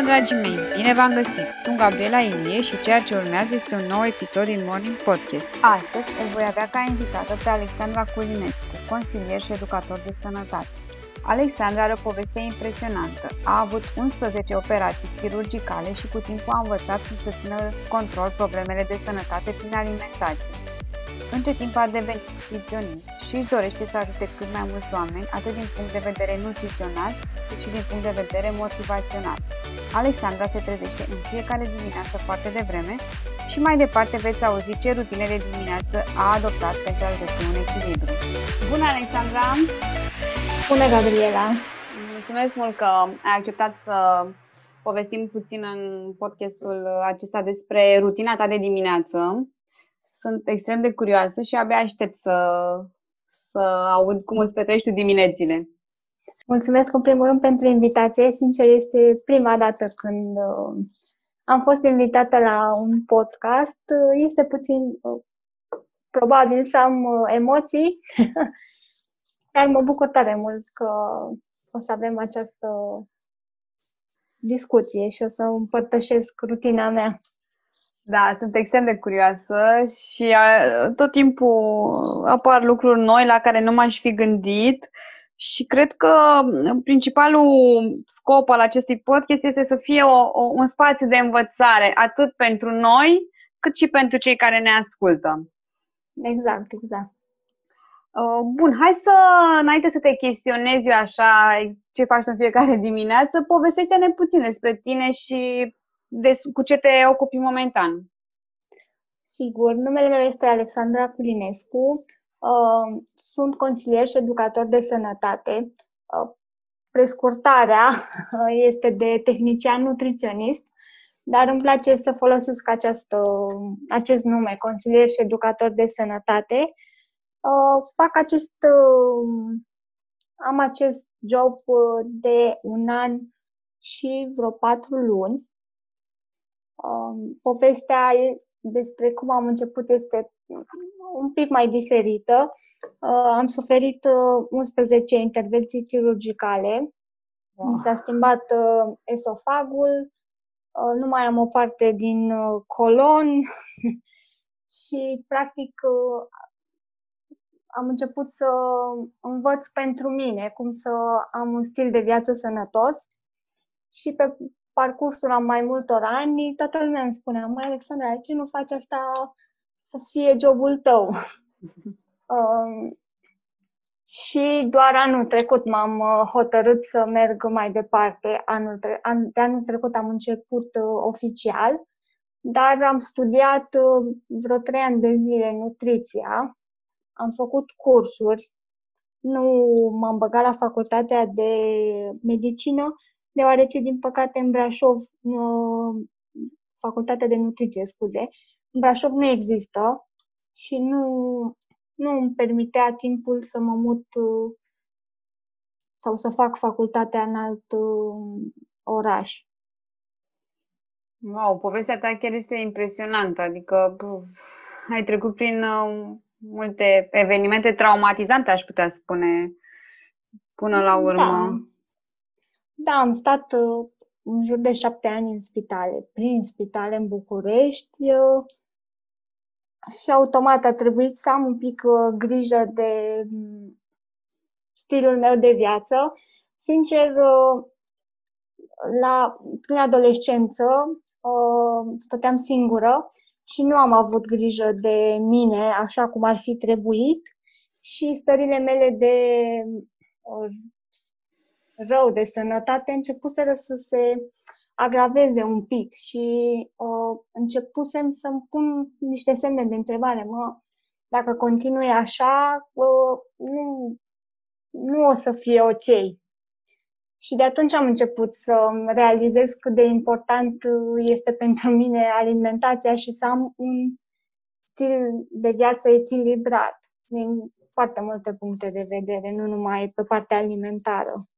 Bună, dragii mei! Bine v-am găsit! Sunt Gabriela Ilie și ceea ce urmează este un nou episod din Morning Podcast. Astăzi îl voi avea ca invitată pe Alexandra Culinescu, consilier și educator de sănătate. Alexandra are o poveste impresionantă. A avut 11 operații chirurgicale și cu timpul a învățat cum să țină control problemele de sănătate prin alimentație. Între timp a devenit nutriționist și își dorește să ajute cât mai mulți oameni, atât din punct de vedere nutrițional, cât și din punct de vedere motivațional. Alexandra se trezește în fiecare dimineață foarte devreme și mai departe veți auzi ce rutine de dimineață a adoptat pentru a găsi un echilibru. Bună, Alexandra! Bună, Gabriela! Mulțumesc mult că ai acceptat să povestim puțin în podcastul acesta despre rutina ta de dimineață sunt extrem de curioasă și abia aștept să, să aud cum îți petrești tu diminețile. Mulțumesc în primul rând pentru invitație. Sincer, este prima dată când uh, am fost invitată la un podcast. Este puțin uh, probabil să am uh, emoții, dar mă bucur tare mult că o să avem această discuție și o să împărtășesc rutina mea. Da, sunt extrem de curioasă și tot timpul apar lucruri noi la care nu m-aș fi gândit și cred că principalul scop al acestui podcast este să fie o, o, un spațiu de învățare, atât pentru noi, cât și pentru cei care ne ascultă. Exact, exact. Bun, hai să, înainte să te chestionezi eu așa ce faci în fiecare dimineață, povestește-ne puțin despre tine și de, cu ce te ocupi momentan? Sigur, numele meu este Alexandra Culinescu, uh, sunt consilier și educator de sănătate. Uh, prescurtarea este de tehnician nutriționist, dar îmi place să folosesc această, acest nume, consilier și educator de sănătate. Uh, fac acest, am acest job de un an și vreo patru luni Um, povestea despre cum am început este un pic mai diferită. Uh, am suferit 11 uh, intervenții chirurgicale. Wow. Mi s-a schimbat uh, esofagul, nu mai am o parte din colon și, practic, am început să învăț pentru mine cum să am un stil de viață sănătos și pe parcursul a mai multor ani, toată lumea îmi spunea, mai Alexandra, de ce nu faci asta să fie jobul tău? um, și doar anul trecut m-am uh, hotărât să merg mai departe. Anul tre- an- de anul trecut am început uh, oficial, dar am studiat uh, vreo trei ani de zile nutriția, am făcut cursuri, nu m-am băgat la facultatea de medicină, deoarece, din păcate, în Brașov, facultatea de nutriție, scuze, în Brașov nu există și nu, nu îmi permitea timpul să mă mut sau să fac facultatea în alt uh, oraș. Wow, povestea ta chiar este impresionantă, adică buf, ai trecut prin uh, multe evenimente traumatizante, aș putea spune, până la urmă. Da. Da, am stat uh, în jur de șapte ani în spitale, prin spitale în București uh, și automat a trebuit să am un pic uh, grijă de mm, stilul meu de viață. Sincer, la, prin adolescență stăteam singură și nu am avut grijă de mine așa cum ar fi trebuit și stările mele de rău de sănătate începuseră să se agraveze un pic și uh, începusem să-mi pun niște semne de întrebare. Mă, dacă continui așa, uh, nu, nu o să fie ok. Și de atunci am început să realizez cât de important este pentru mine alimentația și să am un stil de viață echilibrat din foarte multe puncte de vedere, nu numai pe partea alimentară.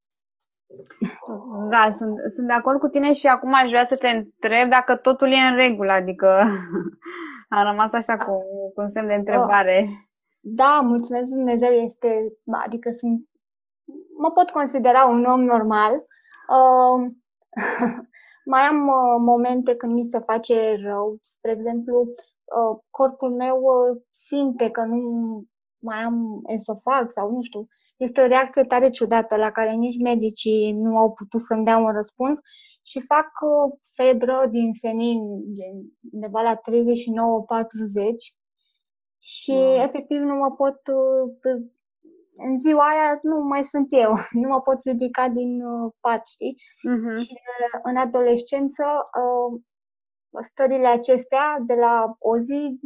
Da, sunt, sunt de acord cu tine și acum aș vrea să te întreb dacă totul e în regulă, adică am rămas așa cu, cu un semn de întrebare. Da, mulțumesc Dumnezeu, este, adică sunt, mă pot considera un om normal. Uh, Mai am uh, momente când mi se face rău, spre exemplu, uh, corpul meu uh, simte că nu mai am esofag sau nu știu. Este o reacție tare ciudată la care nici medicii nu au putut să-mi dea un răspuns și fac uh, febră din senin undeva la 39-40 și wow. efectiv nu mă pot uh, în ziua aia nu mai sunt eu, nu mă pot ridica din uh, pat, știi? Uh-huh. Și uh, în adolescență, uh, stările acestea de la o zi,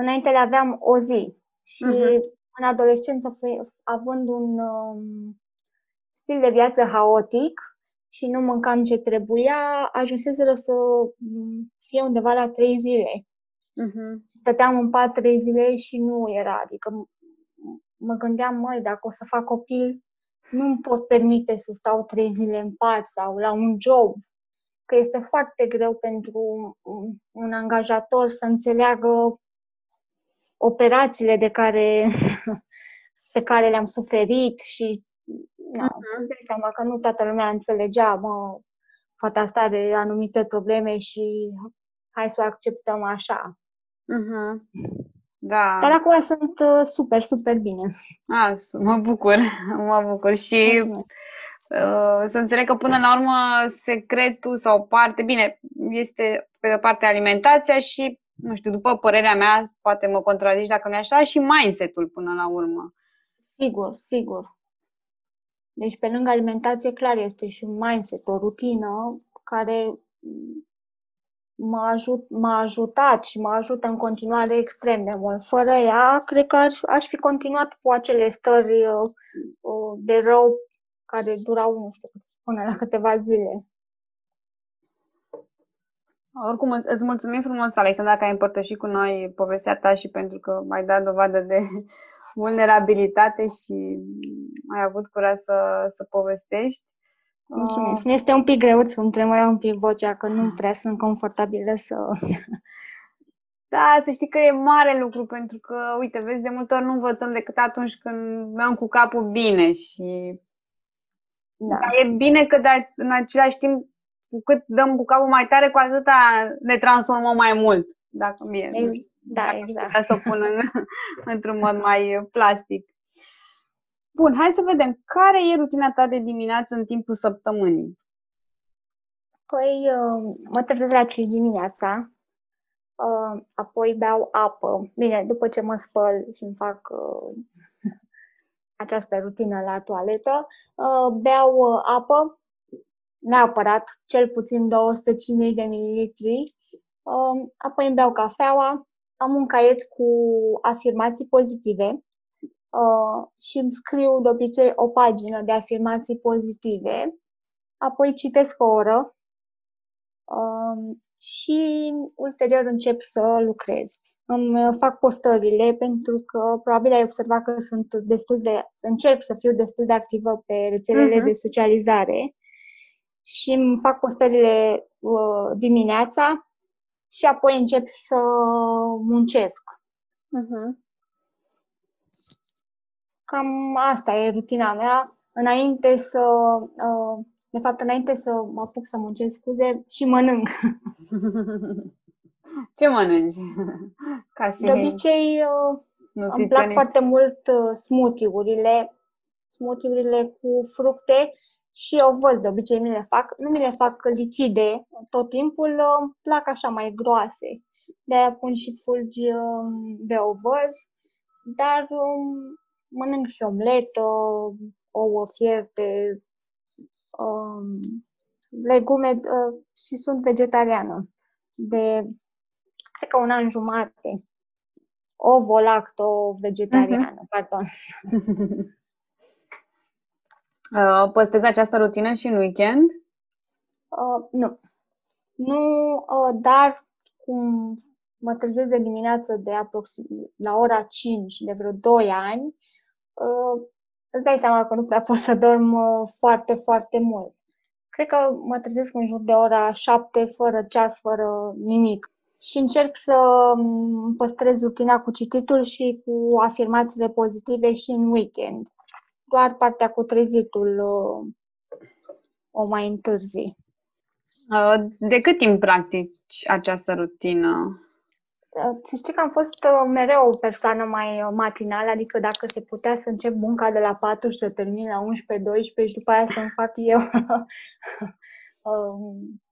înainte le aveam o zi. Și uh-huh. în adolescență, având un um, stil de viață haotic și nu mâncam ce trebuia, ajunseseră să mm, fie undeva la trei zile. Uh-huh. Stăteam în pat trei zile și nu era, adică mă gândeam, măi, dacă o să fac copil, nu îmi pot permite să stau trei zile în pat sau la un job, că este foarte greu pentru un angajator să înțeleagă operațiile de care, pe care le-am suferit și na, uh-huh. îți dai seama că nu toată lumea înțelegea, mă, fata asta are anumite probleme și hai să o acceptăm așa. Uh-huh. Da. Dar acum sunt uh, super, super bine. A, mă bucur, mă bucur și uh, să înțeleg că până la urmă secretul sau parte, bine, este pe de parte alimentația și, nu știu, după părerea mea, poate mă contrazici dacă mi așa, și mindset-ul până la urmă. Sigur, sigur. Deci pe lângă alimentație, clar, este și un mindset, o rutină care m-a, ajut, m-a ajutat și mă ajută în continuare extrem de mult. Fără ea, cred că aș, aș fi continuat cu acele stări uh, uh, de rău care durau, nu știu, până la câteva zile. Oricum, îți mulțumim frumos, Alexandra, că ai împărtășit cu noi povestea ta și pentru că ai dat dovadă de vulnerabilitate și ai avut curaj să, să povestești. Mulțumesc. Mi este un pic greuț să-mi tremura un pic vocea, că nu prea sunt confortabilă să... Da, să știi că e mare lucru, pentru că, uite, vezi, de multe ori nu învățăm decât atunci când mergem cu capul bine și... Da. Dar e bine că, de, în același timp, cu cât dăm cu capul mai tare, cu atâta ne transformăm mai mult. Dacă bine. Da, exact. Să o pun în, într-un mod mai plastic. Bun, hai să vedem. Care e rutina ta de dimineață în timpul săptămânii? Păi, uh, mă trezesc la 5 dimineața, uh, apoi beau apă. Bine, după ce mă spăl și îmi fac uh, această rutină la toaletă, beau apă, neapărat, cel puțin 250 de mililitri, apoi îmi beau cafeaua, am un caiet cu afirmații pozitive, uh, și îmi scriu de obicei o pagină de afirmații pozitive, apoi citesc o oră uh, și ulterior încep să lucrez. Îmi fac postările pentru că probabil ai observat că sunt destul de, încerc să fiu destul de activă pe rețelele uh-huh. de socializare și îmi fac postările uh, dimineața și apoi încep să muncesc. Uh-huh. Cam asta e rutina mea. Înainte să, uh, de fapt, înainte să mă apuc să muncesc, scuze, și mănânc. Ce mănânci? Ca și de obicei, uh, îmi plac foarte mult uh, smoothie-urile, smoothie-urile cu fructe și ovăz, de obicei mi le fac. Nu mi le fac lichide tot timpul, îmi plac așa mai groase. De-aia pun și fulgi um, de ovăz, dar um, mănânc și omletă, ouă fierte, um, legume uh, și sunt vegetariană de, cred că un an jumate. Ovo-lacto vegetariană, uh-huh. pardon. Uh, păstrezi această rutină și în weekend? Uh, nu. Nu, uh, dar cum mă trezesc de dimineață de aproxim la ora 5 de vreo 2 ani, uh, îți dai seama că nu prea pot să dorm uh, foarte, foarte mult. Cred că mă trezesc în jur de ora 7, fără ceas, fără nimic. Și încerc să um, păstrez rutina cu cititul și cu afirmațiile pozitive și în weekend. Doar partea cu trezitul uh, o mai întârzi. De cât timp practici această rutină? Să știi că am fost uh, mereu o persoană mai uh, matinală, adică dacă se putea să încep munca de la 4 și să termin la 11-12 și după aia să-mi fac eu um,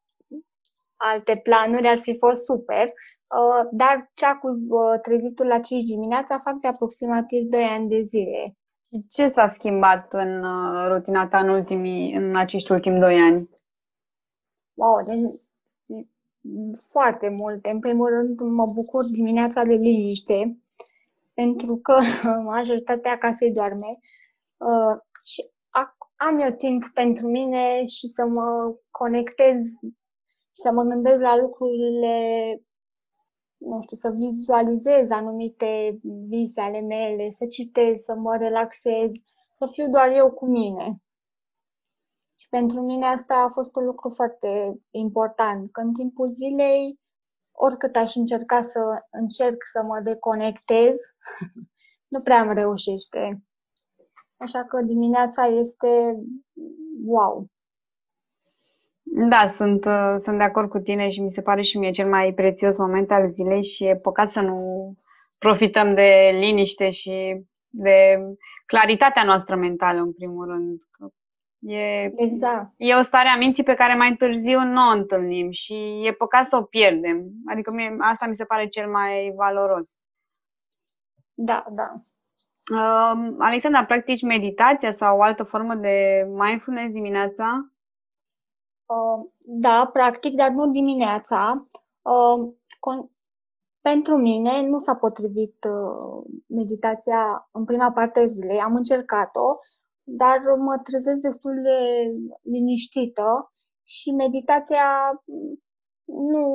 alte planuri, ar fi fost super. Uh, dar cea cu trezitul la 5 dimineața fac de aproximativ 2 ani de zile. Ce s-a schimbat în rutina ta în, ultimii, în acești ultimi 2 ani? Wow, deci foarte multe. În primul rând, mă bucur dimineața de liniște, pentru că majoritatea casei doarme uh, și am eu timp pentru mine și să mă conectez și să mă gândesc la lucrurile, nu știu, să vizualizez anumite vise ale mele, să citez, să mă relaxez, să fiu doar eu cu mine. Și pentru mine asta a fost un lucru foarte important, că în timpul zilei, oricât aș încerca să încerc să mă deconectez, nu prea îmi reușește. Așa că dimineața este wow. Da, sunt, uh, sunt de acord cu tine și mi se pare și mie cel mai prețios moment al zilei și e păcat să nu profităm de liniște și de claritatea noastră mentală, în primul rând. E, exact. e o stare a minții pe care mai târziu nu o întâlnim și e păcat să o pierdem. Adică mie, asta mi se pare cel mai valoros. Da, da. Uh, Alexandra, practici meditația sau o altă formă de mindfulness dimineața? Uh, da, practic, dar nu dimineața. Uh, con- pentru mine nu s-a potrivit uh, meditația în prima parte a zilei. Am încercat-o, dar mă trezesc destul de liniștită și meditația nu,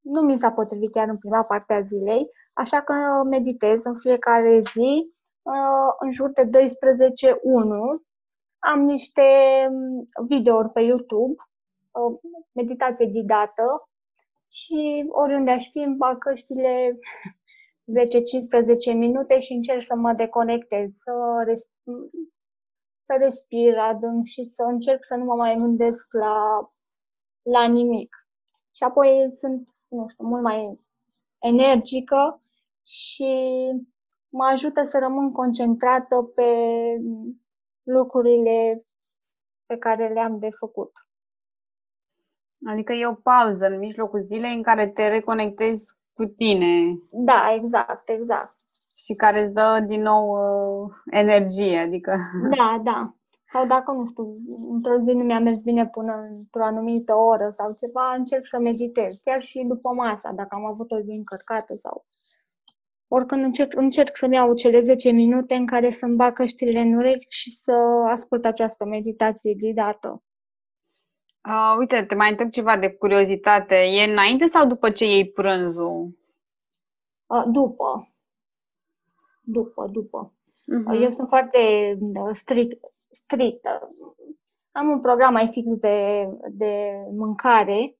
nu mi s-a potrivit chiar în prima parte a zilei, așa că meditez în fiecare zi uh, în jur de 12.1. Am niște videouri pe YouTube, uh, meditație ghidată și oriunde aș fi îmi bag căștile 10-15 minute și încerc să mă deconectez, să să respir adânc și să încerc să nu mă mai gândesc la, la nimic. Și apoi sunt, nu știu, mult mai energică și mă ajută să rămân concentrată pe lucrurile pe care le-am de făcut. Adică e o pauză în mijlocul zilei în care te reconectezi cu tine. Da, exact, exact și care îți dă din nou uh, energie, adică... Da, da. Sau dacă, nu știu, într-o zi nu mi-a mers bine până într-o anumită oră sau ceva, încerc să meditez, chiar și după masa, dacă am avut o zi încărcată sau... Oricând încerc, încerc să-mi iau cele 10 minute în care să-mi bag căștile în urechi și să ascult această meditație ghidată. Uh, uite, te mai întreb ceva de curiozitate. E înainte sau după ce iei prânzul? Uh, după după, după. Uh-huh. Eu sunt foarte uh, strict, strictă. Am un program mai fix de, de mâncare.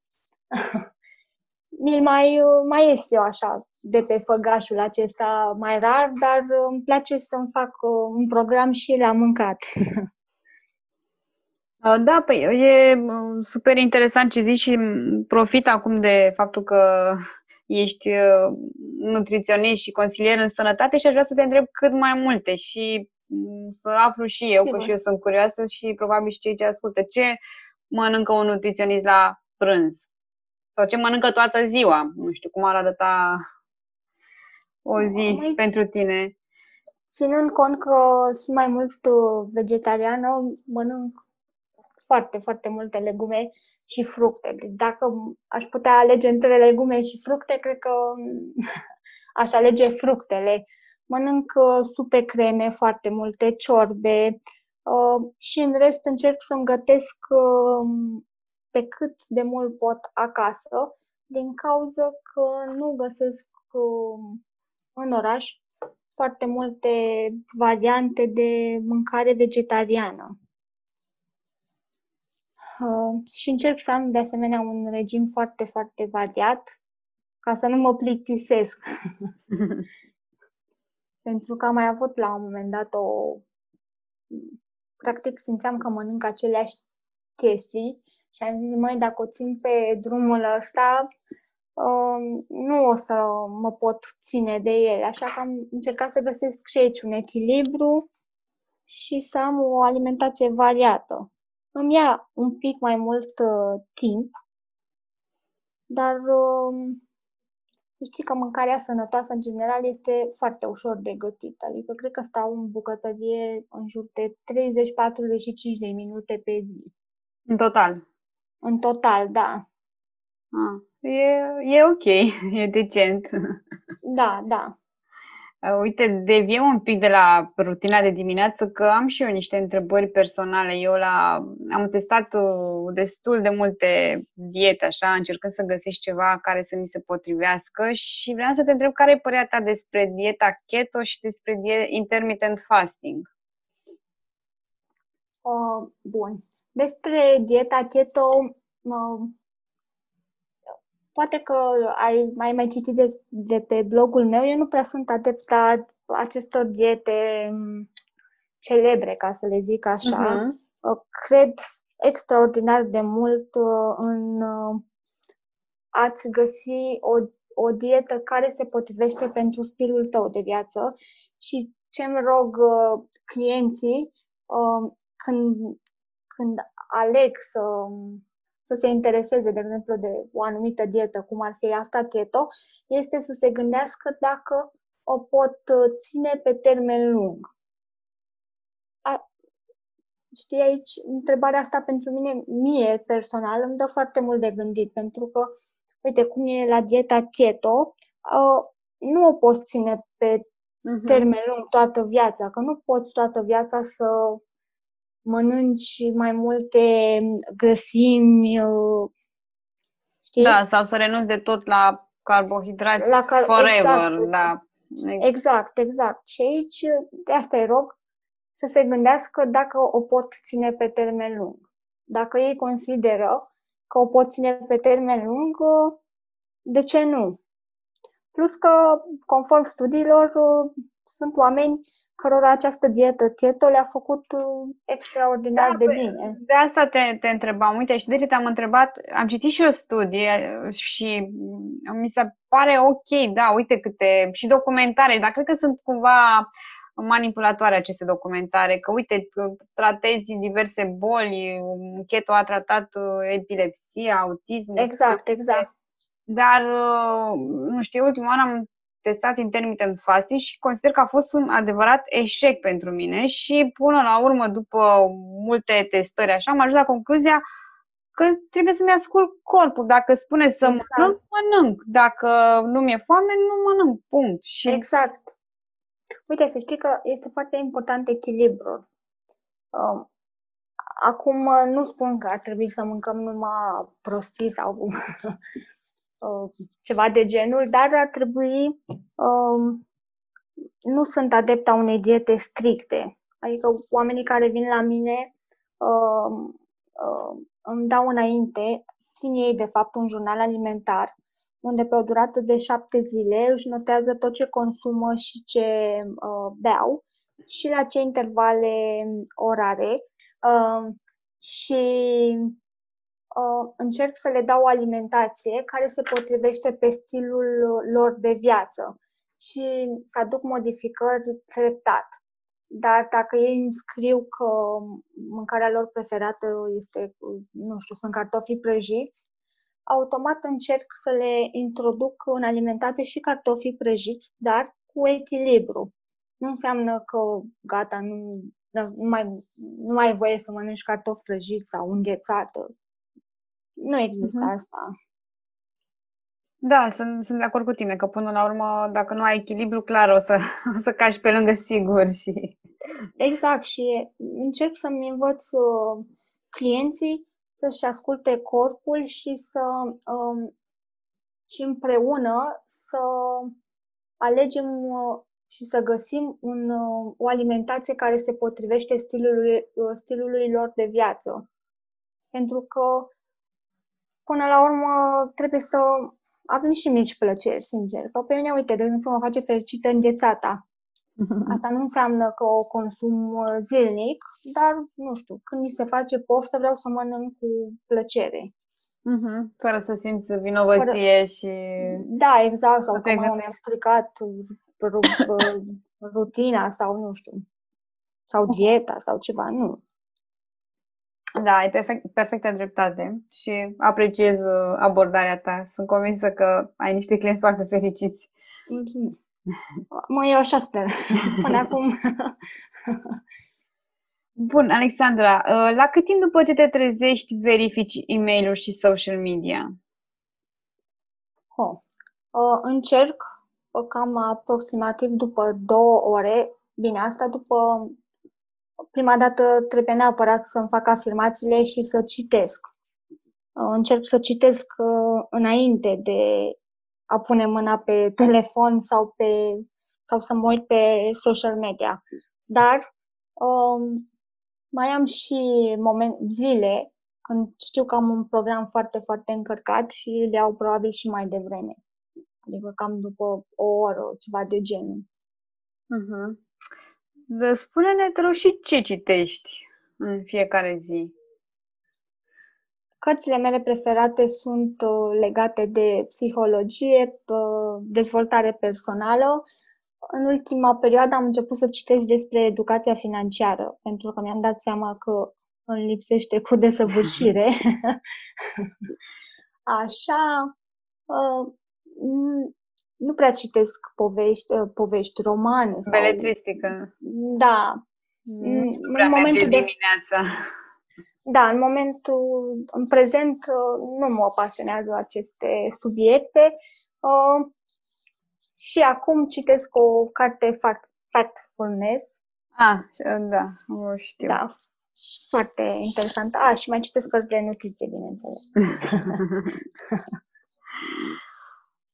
Mi-l mai, uh, mai ies eu așa de pe făgașul acesta mai rar, dar uh, îmi place să-mi fac un program și la mâncat. Da, păi e super interesant ce zici și profit acum de faptul că ești uh, nutriționist și consilier în sănătate și aș vrea să te întreb cât mai multe și mm, să aflu și eu, Sigur. că și eu sunt curioasă și probabil și cei ce ascultă. Ce mănâncă un nutriționist la prânz? Sau ce mănâncă toată ziua? Nu știu cum ar arăta o zi mai... pentru tine. Ținând cont că sunt mai mult uh, vegetariană, mănânc foarte, foarte multe legume și fructe. Deci dacă aș putea alege între legume și fructe, cred că aș alege fructele. Mănânc uh, supe creme, foarte multe, ciorbe uh, și în rest încerc să-mi gătesc um, pe cât de mult pot acasă, din cauza că nu găsesc um, în oraș foarte multe variante de mâncare vegetariană. Uh, și încerc să am de asemenea un regim foarte, foarte variat ca să nu mă plictisesc. Pentru că am mai avut la un moment dat o... Practic simțeam că mănânc aceleași chestii Și am zis, măi, dacă o țin pe drumul ăsta, uh, nu o să mă pot ține de el. Așa că am încercat să găsesc și aici un echilibru și să am o alimentație variată. Îmi ia un pic mai mult uh, timp, dar uh, să știi că mâncarea sănătoasă în general este foarte ușor de gătit. Adică cred că stau în bucătărie în jur de 30-45 de minute pe zi. În total? În total, da. Ah, e, e ok, e decent. Da, da. Uh, uite, deviem un pic de la rutina de dimineață, că am și eu niște întrebări personale. Eu la, am testat uh, destul de multe diete, așa, încercând să găsesc ceva care să mi se potrivească și vreau să te întreb care e părerea ta despre dieta keto și despre die- intermittent fasting. Uh, bun. Despre dieta keto, uh, poate că ai mai mai citit de, de pe blogul meu, eu nu prea sunt adepta acestor diete mm, celebre, ca să le zic așa. Uh-huh. Cred extraordinar de mult uh, în uh, a-ți găsi o, o dietă care se potrivește pentru stilul tău de viață și ce-mi rog uh, clienții când, când aleg să să se intereseze, de exemplu, de o anumită dietă, cum ar fi asta keto, este să se gândească dacă o pot uh, ține pe termen lung. A, știi, aici, întrebarea asta pentru mine, mie personal, îmi dă foarte mult de gândit, pentru că, uite, cum e la dieta keto, uh, nu o poți ține pe uh-huh. termen lung toată viața, că nu poți toată viața să mănânci mai multe grăsimi, uh, știi? Da, sau să renunți de tot la carbohidrați la car- forever, exact, da. Exact, exact. Și aici, de asta îi rog să se gândească dacă o pot ține pe termen lung. Dacă ei consideră că o pot ține pe termen lung, de ce nu? Plus că, conform studiilor, sunt oameni cărora această dietă keto le-a făcut uh, extraordinar da, de bine. De asta te, te întrebam. Uite, și de ce te-am întrebat? Am citit și eu studii uh, și mi se pare ok, da, uite câte... și documentare, dar cred că sunt cumva manipulatoare aceste documentare, că uite, tratezi diverse boli, keto a tratat uh, epilepsia, autism. Exact, exact. Dar, nu știu, ultima oară am testat intermittent fasting și consider că a fost un adevărat eșec pentru mine și până la urmă, după multe testări așa, am ajuns la concluzia că trebuie să-mi ascult corpul. Dacă spune să exact. mănânc, mănânc. Dacă nu mi-e foame, nu mănânc. Punct. Și... Exact. Uite, să știi că este foarte important echilibrul. Um, acum nu spun că ar trebui să mâncăm numai prostii sau Uh, ceva de genul, dar ar trebui, um, nu sunt adepta unei diete stricte. Adică oamenii care vin la mine um, um, îmi dau înainte, țin ei de fapt un jurnal alimentar unde pe o durată de șapte zile își notează tot ce consumă și ce uh, beau și la ce intervale orare. Uh, și uh, încerc să le dau o alimentație care se potrivește pe stilul lor de viață și să aduc modificări treptat. Dar dacă ei îmi scriu că mâncarea lor preferată este, nu știu, sunt cartofii prăjiți, automat încerc să le introduc în alimentație și cartofii prăjiți, dar cu echilibru. Nu înseamnă că gata, nu, nu, mai, nu mai ai voie să mănânci cartofi prăjiți sau înghețată. Nu există uh-huh. asta. Da, sunt, sunt de acord cu tine că până la urmă, dacă nu ai echilibru, clar o să, o să cași pe lângă sigur și... Exact și încerc să-mi învăț uh, clienții să-și asculte corpul și să um, și împreună să alegem uh, și să găsim un, uh, o alimentație care se potrivește stilului, uh, stilului lor de viață. Pentru că până la urmă trebuie să avem și mici plăceri, sincer. Că pe mine, uite, de exemplu, mă face fericită înghețata. Asta nu înseamnă că o consum uh, zilnic, dar, nu știu, când mi se face poftă, vreau să mănânc cu plăcere. Mm-hmm. Fără să simți vinovăție Fără... și... Da, exact, sau că mama mi-a stricat rutina sau, nu știu, sau dieta sau ceva, nu. Da, ai perfect, perfectă dreptate și apreciez uh, abordarea ta. Sunt convinsă că ai niște clienți foarte fericiți. Mulțumesc. Mă, eu așa sper. Până acum. Bun, Alexandra, uh, la cât timp după ce te trezești verifici e mail și social media? Oh. Uh, încerc cam aproximativ după două ore. Bine, asta după prima dată trebuie neapărat să-mi fac afirmațiile și să citesc. Uh, încerc să citesc înainte de a pune mâna pe telefon sau, pe, sau să mă uit pe social media. Dar um, mai am și moment, zile când știu că am un program foarte, foarte încărcat și le iau probabil și mai devreme. Adică cam după o oră, ceva de genul. Uh-huh. Spune-ne, te rog, și ce citești în fiecare zi? Cărțile mele preferate sunt uh, legate de psihologie, uh, dezvoltare personală. În ultima perioadă am început să citesc despre educația financiară, pentru că mi-am dat seama că îmi lipsește cu desăvârșire. Așa, uh, nu prea citesc povești, povești romane. Sau... Beletristică. Da. Nu prea în momentul de dimineața. Da, în momentul, în prezent, nu mă pasionează aceste subiecte uh, și acum citesc o carte Factfulness. Ah, da, o știu. Da, foarte interesantă. Ah, și mai citesc cărți de nutriție, bineînțeles.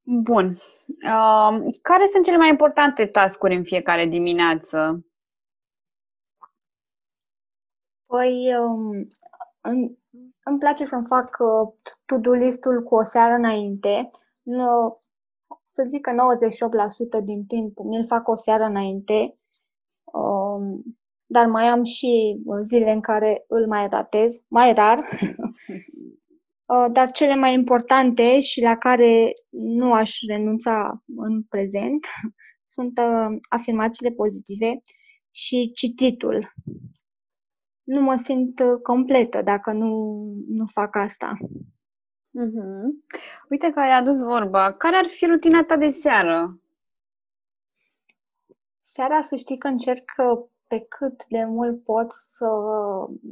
Bun. Uh, care sunt cele mai importante tascuri în fiecare dimineață? Păi, um, îmi, îmi place să-mi fac uh, to-do list-ul cu o seară înainte. Nu, să zic că 98% din timp mi-l fac o seară înainte, um, dar mai am și uh, zile în care îl mai ratez, mai rar. uh, dar cele mai importante și la care nu aș renunța în prezent sunt uh, afirmațiile pozitive și cititul nu mă simt uh, completă dacă nu, nu fac asta. Mm-hmm. Uite că ai adus vorba. Care ar fi rutina ta de seară? Seara să știi că încerc uh, pe cât de mult pot să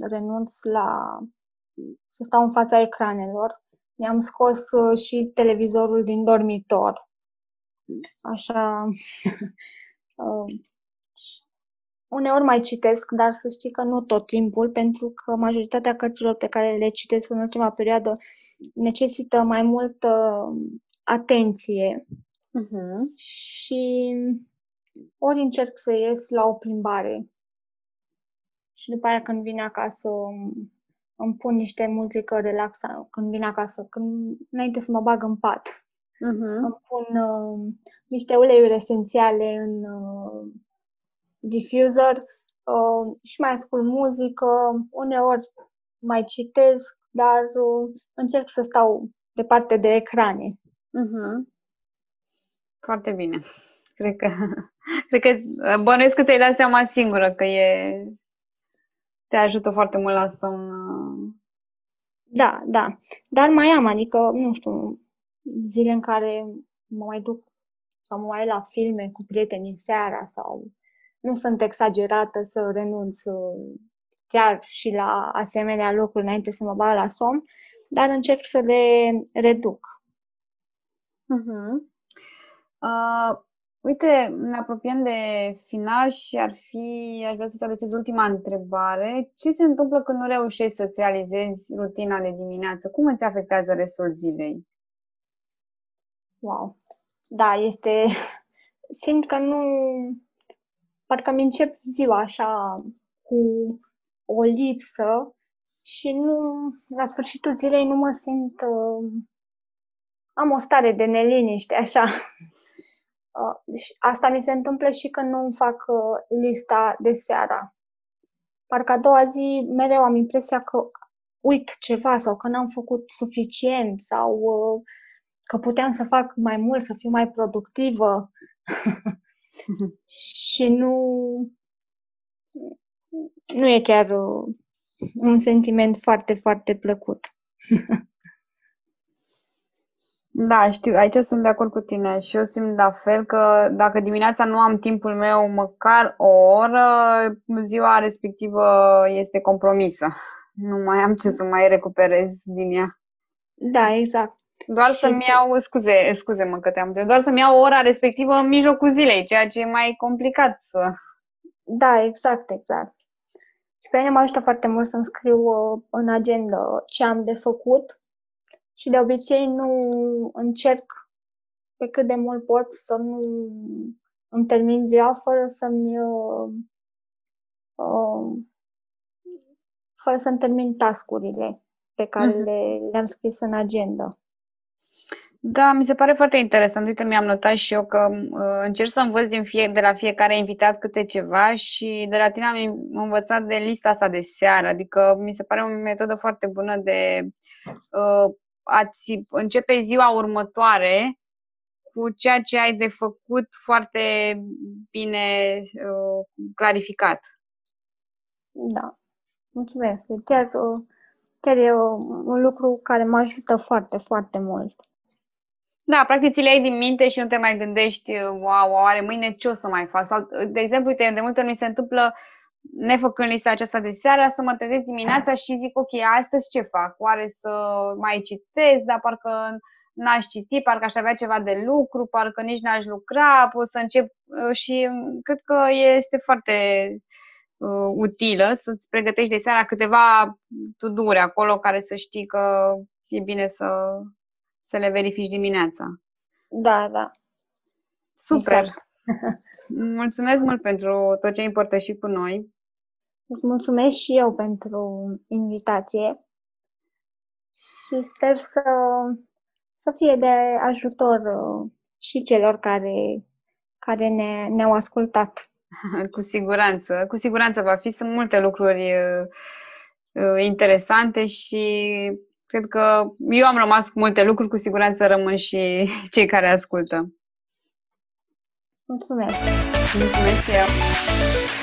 renunț la să stau în fața ecranelor. Mi-am scos uh, și televizorul din dormitor. Așa Uneori mai citesc, dar să știi că nu tot timpul, pentru că majoritatea cărților pe care le citesc în ultima perioadă necesită mai multă atenție. Uh-huh. Și ori încerc să ies la o plimbare și după aia când vin acasă îmi pun niște muzică relaxantă când vin acasă, când, înainte să mă bag în pat. Uh-huh. Îmi pun uh, niște uleiuri esențiale în uh, diffuser uh, și mai ascult muzică, uneori mai citesc, dar uh, încerc să stau departe de ecrane. Uh-huh. Foarte bine. Cred că, cred că bănuiesc că ți-ai dat seama singură că e te ajută foarte mult la somn. Da, da. Dar mai am, adică, nu știu, zile în care mă mai duc sau mă mai la filme cu prietenii seara sau nu sunt exagerată să renunț uh, chiar și la asemenea lucruri înainte să mă bag la somn, dar încerc să le reduc. Uh-huh. Uh, uite, ne apropiem de final și ar fi, aș vrea să-ți adresez ultima întrebare. Ce se întâmplă când nu reușești să-ți realizezi rutina de dimineață? Cum îți afectează restul zilei? Wow. Da, este... Simt că nu, parcă mi încep ziua așa cu o lipsă și nu, la sfârșitul zilei nu mă simt, uh, am o stare de neliniște, așa. Uh, și asta mi se întâmplă și când nu îmi fac uh, lista de seara. Parcă a doua zi mereu am impresia că uit ceva sau că n-am făcut suficient sau uh, că puteam să fac mai mult, să fiu mai productivă. și nu, nu e chiar uh, un sentiment foarte, foarte plăcut. Da, știu, aici sunt de acord cu tine și eu simt la fel că dacă dimineața nu am timpul meu măcar o oră, ziua respectivă este compromisă. Nu mai am ce să mai recuperez din ea. Da, exact. Doar și să-mi iau, scuze, scuze mă că te-am doar să-mi iau ora respectivă în mijlocul zilei, ceea ce e mai complicat să... Da, exact, exact. Și pe mine mă ajută foarte mult să-mi scriu uh, în agenda ce am de făcut și de obicei nu încerc pe cât de mult pot să nu îmi termin ziua fără să-mi uh, uh, fără să-mi termin tascurile pe care mm-hmm. le, le-am scris în agenda. Da, mi se pare foarte interesant. Uite, mi-am notat și eu că uh, încerc să învăț din fie, de la fiecare invitat câte ceva și de la tine am învățat de lista asta de seară. Adică mi se pare o metodă foarte bună de uh, a-ți începe ziua următoare cu ceea ce ai de făcut foarte bine uh, clarificat. Da, mulțumesc. Chiar, uh, chiar e un lucru care mă ajută foarte, foarte mult. Da, practic ți le ai din minte și nu te mai gândești, wow, oare mâine ce o să mai fac? Sau, de exemplu, uite, de multe ori mi se întâmplă, nefăcând lista aceasta de seară, să mă trezesc dimineața și zic, ok, astăzi ce fac? Oare să mai citesc, dar parcă n-aș citi, parcă aș avea ceva de lucru, parcă nici n-aș lucra, pot să încep uh, și cred că este foarte uh, utilă să-ți pregătești de seara câteva tuduri acolo care să știi că e bine să să le verifici dimineața. Da, da. Super! Exact. Mulțumesc mult pentru tot ce ai împărtășit cu noi. Îți mulțumesc și eu pentru invitație și sper să, să fie de ajutor uh, și celor care, care ne, ne-au ascultat. cu siguranță, cu siguranță va fi. Sunt multe lucruri uh, uh, interesante și Cred că eu am rămas cu multe lucruri, cu siguranță rămân și cei care ascultă. Mulțumesc! Mulțumesc și eu!